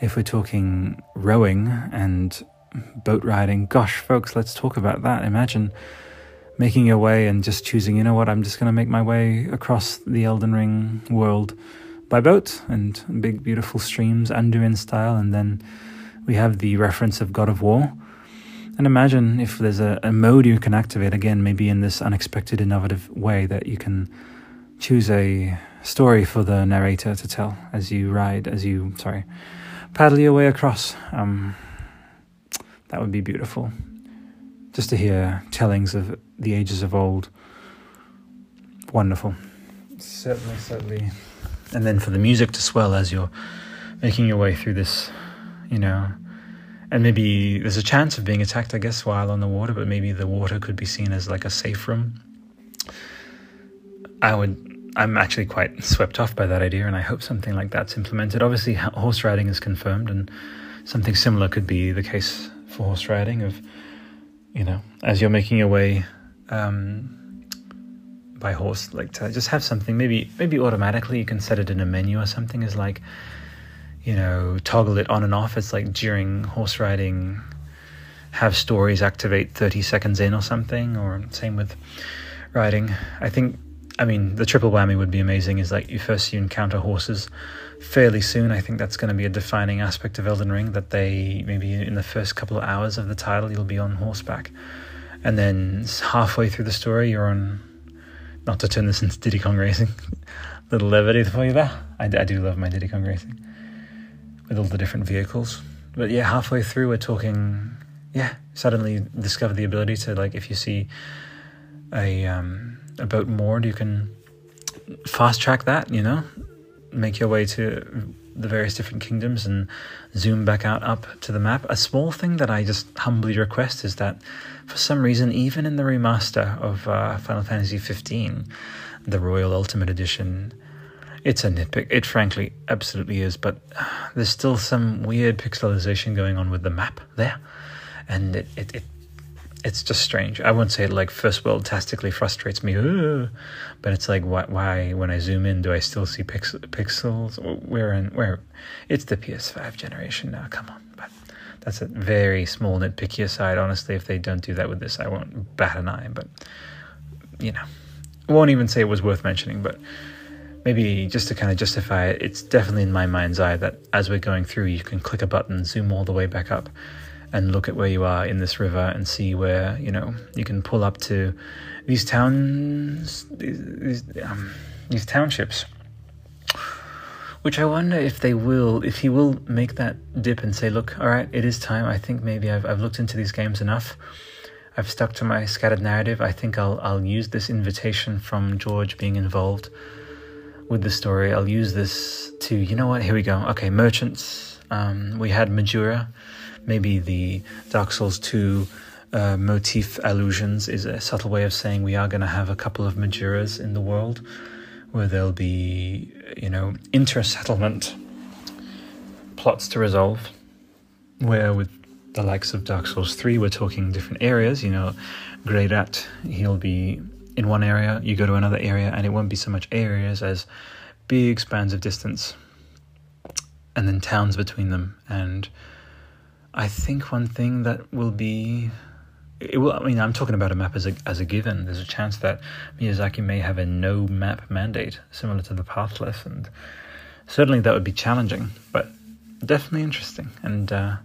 if we're talking rowing and boat riding, gosh, folks, let's talk about that. Imagine making your way and just choosing, you know what, I'm just going to make my way across the Elden Ring world by boat and big, beautiful streams, Anduin style, and then we have the reference of God of War and imagine if there's a, a mode you can activate, again, maybe in this unexpected, innovative way that you can choose a story for the narrator to tell as you ride, as you, sorry, paddle your way across. Um, that would be beautiful. Just to hear tellings of the ages of old. Wonderful. Certainly, certainly. And then for the music to swell as you're making your way through this, you know, and maybe there's a chance of being attacked, I guess, while on the water, but maybe the water could be seen as like a safe room. I would. I'm actually quite swept off by that idea, and I hope something like that's implemented. Obviously, horse riding is confirmed, and something similar could be the case for horse riding. Of you know, as you're making your way um, by horse, like to just have something. Maybe maybe automatically you can set it in a menu or something. Is like you know, toggle it on and off. It's like during horse riding, have stories activate 30 seconds in or something, or same with riding. I think, I mean, the triple whammy would be amazing. Is like you first you encounter horses fairly soon. I think that's going to be a defining aspect of Elden Ring that they maybe in the first couple of hours of the title you'll be on horseback, and then halfway through the story you're on. Not to turn this into Diddy Kong Racing, little levity for you there. I, I do love my Diddy Kong Racing with all the different vehicles. But yeah, halfway through, we're talking. Yeah, suddenly discover the ability to like if you see a um, a boat moored, you can fast track that. You know, make your way to the various different kingdoms and zoom back out up to the map. A small thing that I just humbly request is that for some reason, even in the remaster of uh, Final Fantasy 15, the Royal Ultimate Edition, it's a nitpick. It frankly absolutely is, but there's still some weird pixelization going on with the map there, and it it, it it's just strange. I won't say it like first world tastically frustrates me, but it's like why, why when I zoom in do I still see pix- pixels? Where in where? It's the PS5 generation now. Come on, but that's a very small nitpicky aside. Honestly, if they don't do that with this, I won't bat an eye. But you know, won't even say it was worth mentioning. But maybe just to kind of justify it, it's definitely in my mind's eye that as we're going through, you can click a button, zoom all the way back up, and look at where you are in this river and see where you know you can pull up to these towns, these um, these townships. Which I wonder if they will, if he will make that dip and say, "Look, all right, it is time. I think maybe I've I've looked into these games enough." I've stuck to my scattered narrative. I think I'll I'll use this invitation from George being involved with the story. I'll use this to, you know what, here we go. Okay, merchants. Um, we had Majula. Maybe the Dark Souls 2 uh, motif allusions is a subtle way of saying we are going to have a couple of Majulas in the world where there'll be, you know, inter settlement plots to resolve. Where with the likes of Dark Souls 3, we're talking different areas, you know, Greirat, he'll be in one area, you go to another area, and it won't be so much areas as big spans of distance, and then towns between them. And I think one thing that will be it will, I mean, I'm talking about a map as a as a given. There's a chance that Miyazaki may have a no map mandate, similar to the Pathless and certainly that would be challenging, but definitely interesting. And uh,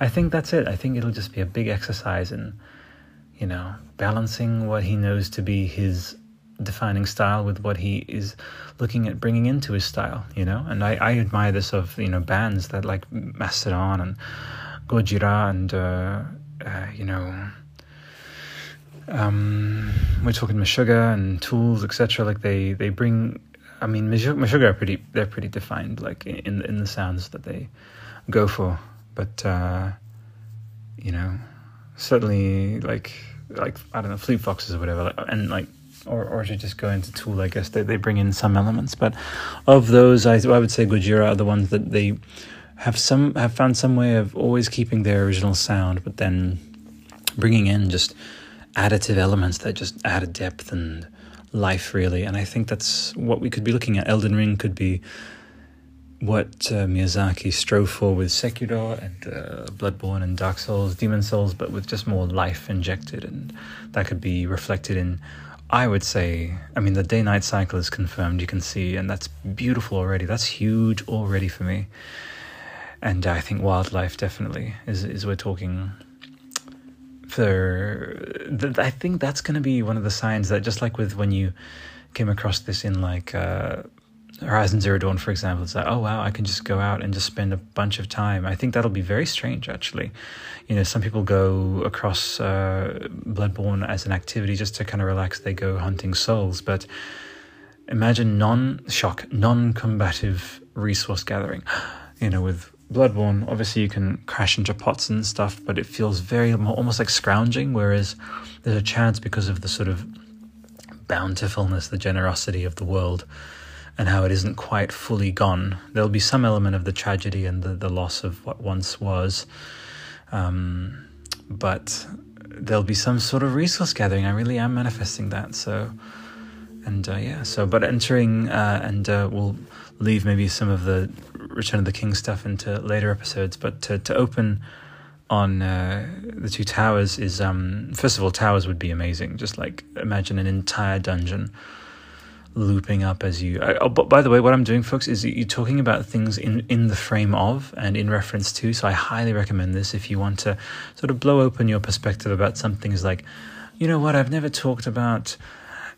I think that's it. I think it'll just be a big exercise in, you know, balancing what he knows to be his defining style with what he is looking at bringing into his style, you know. And I, I admire this of you know bands that like Mastodon and Gojira and uh, uh, you know. Um, we're talking Meshuggah and Tools, etc. Like they, they bring I mean, Meshuggah are pretty. They're pretty defined, like in in the sounds that they go for. But uh, you know, certainly like like I don't know, Fleet Foxes or whatever, and like or or to just go into Tool, I guess they they bring in some elements. But of those, I I would say Gojira are the ones that they have some have found some way of always keeping their original sound, but then bringing in just additive elements that just add a depth and life, really. And I think that's what we could be looking at. Elden Ring could be what uh, Miyazaki strove for with Sekiro and uh, Bloodborne and Dark Souls, Demon Souls, but with just more life injected. And that could be reflected in, I would say, I mean, the day night cycle is confirmed, you can see, and that's beautiful already. That's huge already for me. And I think wildlife definitely is, is we're talking for th- I think that's going to be one of the signs that just like with when you came across this in like uh, Horizon Zero Dawn, for example, it's like, oh wow, I can just go out and just spend a bunch of time. I think that'll be very strange, actually. You know, some people go across uh, Bloodborne as an activity just to kind of relax. They go hunting souls, but imagine non-shock, non-combative resource gathering. You know, with Bloodborne, obviously you can crash into pots and stuff, but it feels very almost like scrounging. Whereas there's a chance because of the sort of bountifulness, the generosity of the world, and how it isn't quite fully gone. There'll be some element of the tragedy and the, the loss of what once was, um, but there'll be some sort of resource gathering. I really am manifesting that. So, and uh, yeah, so but entering uh, and uh, we'll leave maybe some of the Return of the King stuff into later episodes, but to, to open on uh, the two towers is um, first of all towers would be amazing. Just like imagine an entire dungeon looping up as you. Uh, oh, but by the way, what I'm doing, folks, is you're talking about things in in the frame of and in reference to. So I highly recommend this if you want to sort of blow open your perspective about some things like, you know what, I've never talked about.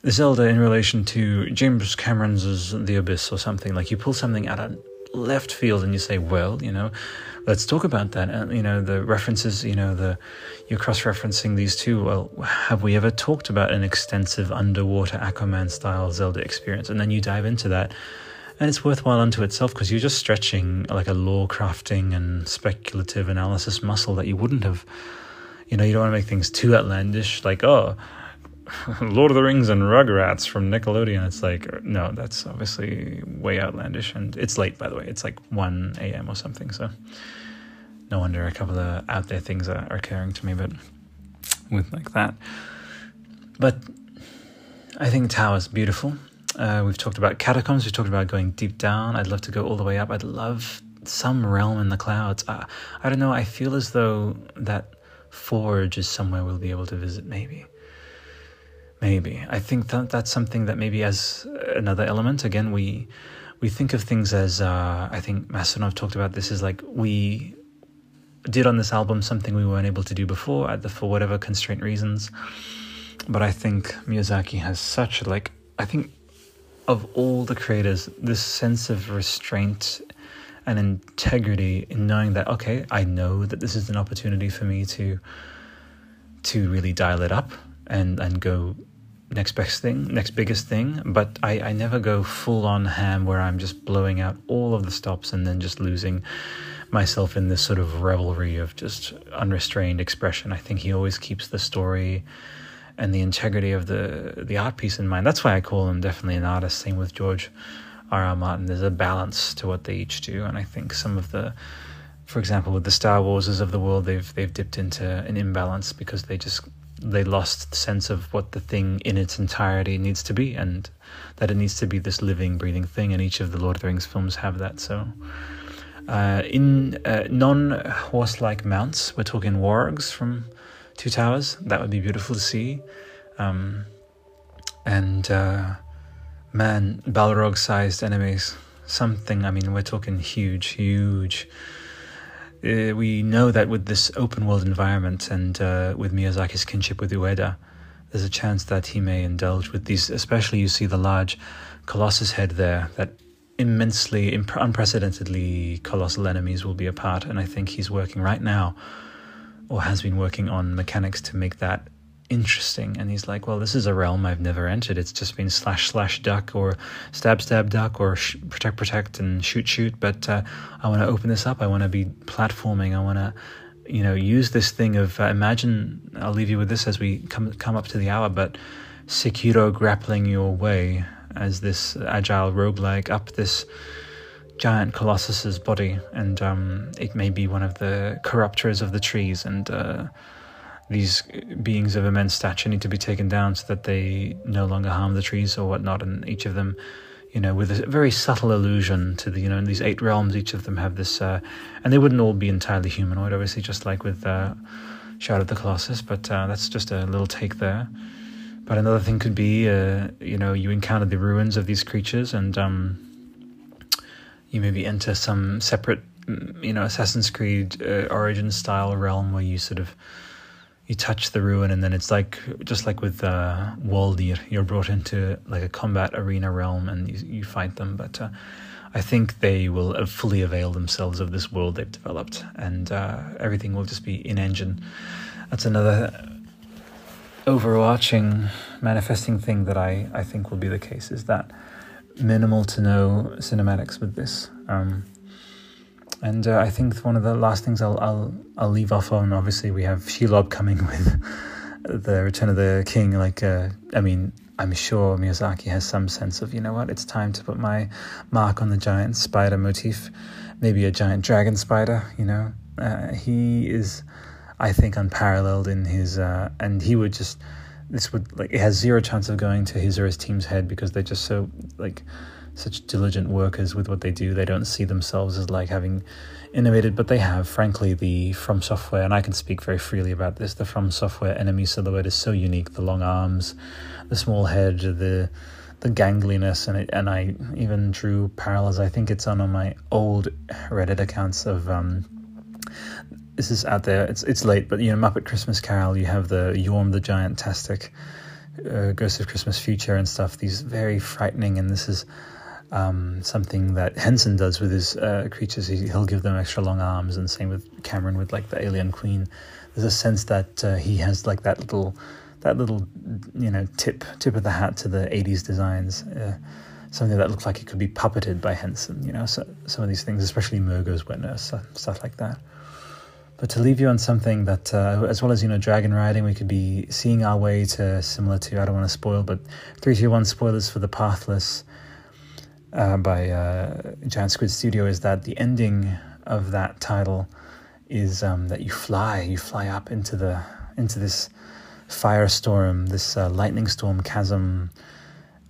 Zelda in relation to James Cameron's The Abyss or something like you pull something out of left field and you say, well, you know, let's talk about that. And, you know, the references, you know, the you're cross referencing these two. Well, have we ever talked about an extensive underwater Aquaman style Zelda experience? And then you dive into that. And it's worthwhile unto itself because you're just stretching like a lore crafting and speculative analysis muscle that you wouldn't have. You know, you don't want to make things too outlandish, like, oh, Lord of the Rings and Rugrats from Nickelodeon. It's like, no, that's obviously way outlandish. And it's late, by the way. It's like 1 a.m. or something. So no wonder a couple of out there things are, are occurring to me, but with like that. But I think Tower's beautiful. Uh, we've talked about catacombs. We've talked about going deep down. I'd love to go all the way up. I'd love some realm in the clouds. Uh, I don't know. I feel as though that forge is somewhere we'll be able to visit, maybe. Maybe I think that that's something that maybe as another element. Again, we we think of things as uh, I think Masonov talked about this is like we did on this album something we weren't able to do before the for whatever constraint reasons. But I think Miyazaki has such like I think of all the creators this sense of restraint and integrity in knowing that okay I know that this is an opportunity for me to to really dial it up and and go next best thing, next biggest thing. But I, I never go full on ham where I'm just blowing out all of the stops and then just losing myself in this sort of revelry of just unrestrained expression. I think he always keeps the story and the integrity of the the art piece in mind. That's why I call him definitely an artist. Same with George R. R. Martin. There's a balance to what they each do, and I think some of the for example, with the Star Warses of the world, they've they've dipped into an imbalance because they just they lost the sense of what the thing in its entirety needs to be and that it needs to be this living breathing thing and each of the lord of the rings films have that so uh, in uh, non-horse like mounts we're talking wargs from two towers that would be beautiful to see um, and uh, man balrog sized enemies something. I mean, we're talking huge, huge. Uh, we know that with this open world environment and uh, with Miyazaki's kinship with Ueda, there's a chance that he may indulge with these. Especially, you see the large Colossus head there. That immensely, imp- unprecedentedly colossal enemies will be a part, and I think he's working right now, or has been working on mechanics to make that interesting. And he's like, well, this is a realm I've never entered. It's just been slash slash duck or stab stab duck or sh- protect protect and shoot shoot. But uh, I want to open this up. I want to be platforming. I want to, you know, use this thing of uh, imagine. I'll leave you with this as we come come up to the hour. But Sekiro grappling your way as this agile roguelike up this giant colossus's body, and um, it may be one of the corruptors of the trees and. Uh, these beings of immense stature need to be taken down so that they no longer harm the trees or whatnot. And each of them, you know, with a very subtle allusion to the, you know, in these eight realms, each of them have this, uh, and they wouldn't all be entirely humanoid, obviously, just like with uh, Shadow of the Colossus, but uh, that's just a little take there. But another thing could be, uh, you know, you encounter the ruins of these creatures and um, you maybe enter some separate, mm, you know, Assassin's Creed uh, origin style realm where you sort of you touch the ruin and then it's like just like with uh, Waldir, you're brought into like a combat arena realm and you, you fight them. But uh, I think they will fully avail themselves of this world they've developed, and uh, everything will just be in engine. That's another overarching manifesting thing that I, I think will be the case is that minimal to no cinematics with this. Um, and uh, I think one of the last things I'll, I'll I'll leave off on. Obviously, we have Shelob coming with the Return of the King. Like, uh, I mean, I'm sure Miyazaki has some sense of you know what, it's time to put my mark on the giant spider motif. Maybe a giant dragon spider. You know, uh, he is, I think, unparalleled in his, uh, and he would just. This would like it has zero chance of going to his or his team's head because they're just so like such diligent workers with what they do. They don't see themselves as like having innovated, but they have. Frankly, the From Software, and I can speak very freely about this. The From Software enemy silhouette is so unique. The long arms, the small head, the the gangliness, and it, and I even drew parallels. I think it's on on my old Reddit accounts of. Um, this is out there. It's it's late, but you know, Muppet Christmas Carol. You have the Yhorm the Giant Tastic, uh, Ghost of Christmas Future and stuff. These very frightening, and this is um, something that Henson does with his uh, creatures. He, will give them extra long arms, and same with Cameron with like the Alien Queen. There's a sense that uh, he has like that little, that little, you know, tip tip of the hat to the '80s designs. Uh, something that looked like it could be puppeted by Henson. You know, so, some of these things, especially Mergo's wet nurse, stuff like that. But to leave you on something that, uh, as well as you know, dragon riding, we could be seeing our way to similar to. I don't want to spoil, but three, two, one spoilers for the Pathless uh, by uh, Giant Squid Studio is that the ending of that title is um, that you fly, you fly up into the into this firestorm, this uh, lightning storm chasm,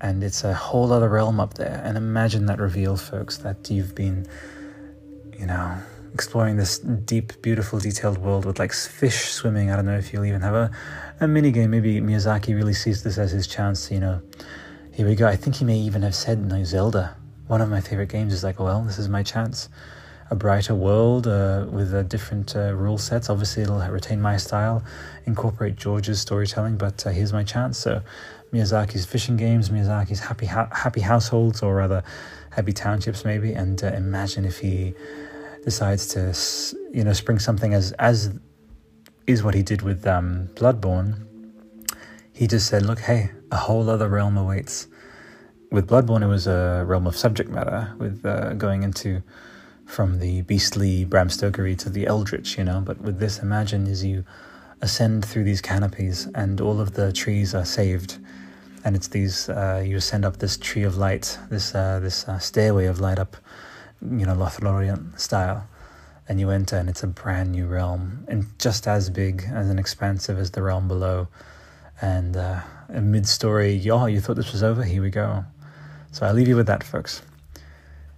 and it's a whole other realm up there. And imagine that reveal, folks, that you've been, you know, exploring this deep, beautiful, detailed world with like fish swimming. I don't know if you'll even have a, a mini game. Maybe Miyazaki really sees this as his chance you know, here we go. I think he may even have said, no, Zelda. One of my favorite games is like, well, this is my chance. A brighter world uh, with uh, different uh, rule sets. Obviously, it'll retain my style, incorporate George's storytelling, but uh, here's my chance. So, Miyazaki's fishing games, Miyazaki's happy ha- happy households, or rather, happy townships, maybe. And uh, imagine if he decides to, you know, spring something as as is what he did with um, Bloodborne. He just said, "Look, hey, a whole other realm awaits." with Bloodborne, it was a realm of subject matter, with uh, going into from the beastly Bram Stokery to the eldritch, you know. But with this, imagine as you ascend through these canopies, and all of the trees are saved, and it's these uh, you ascend up this tree of light, this uh, this uh, stairway of light up, you know, Lothlorien style, and you enter, and it's a brand new realm, and just as big as an expansive as the realm below, and uh, a mid-story. Yeah, you thought this was over? Here we go. So I'll leave you with that, folks.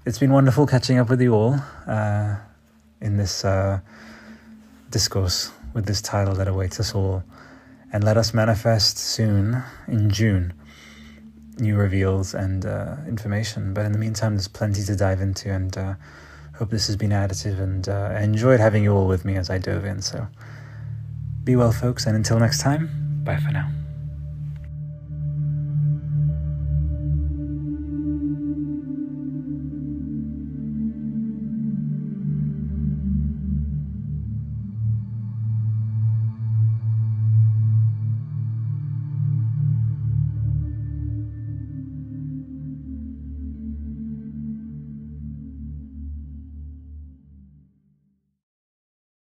It's been wonderful catching up with you all uh, in this uh, discourse with this title that awaits us all. And let us manifest soon in June new reveals and uh, information. But in the meantime, there's plenty to dive into, and uh, hope this has been additive. And uh, I enjoyed having you all with me as I dove in. So be well, folks, and until next time, bye for now.